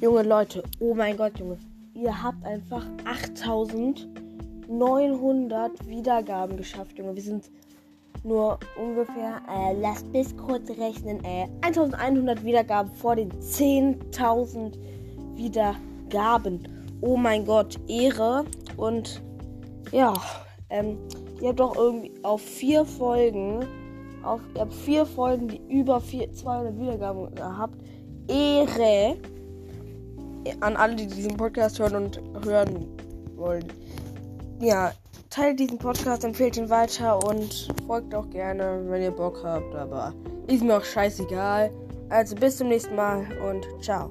Junge, Leute. Oh mein Gott, Junge. Ihr habt einfach 8900 Wiedergaben geschafft, Junge. Wir sind nur ungefähr, äh, lasst bis kurz rechnen, äh, 1100 Wiedergaben vor den 10.000 Wiedergaben. Oh mein Gott, Ehre. Und ja, ähm, ihr habt doch irgendwie auf vier Folgen, auf, ihr habt vier Folgen, die über vier, 200 Wiedergaben gehabt. Ehre an alle, die diesen Podcast hören und hören wollen. Ja, teilt diesen Podcast, empfehlt ihn weiter und folgt auch gerne, wenn ihr Bock habt. Aber ist mir auch scheißegal. Also bis zum nächsten Mal und ciao.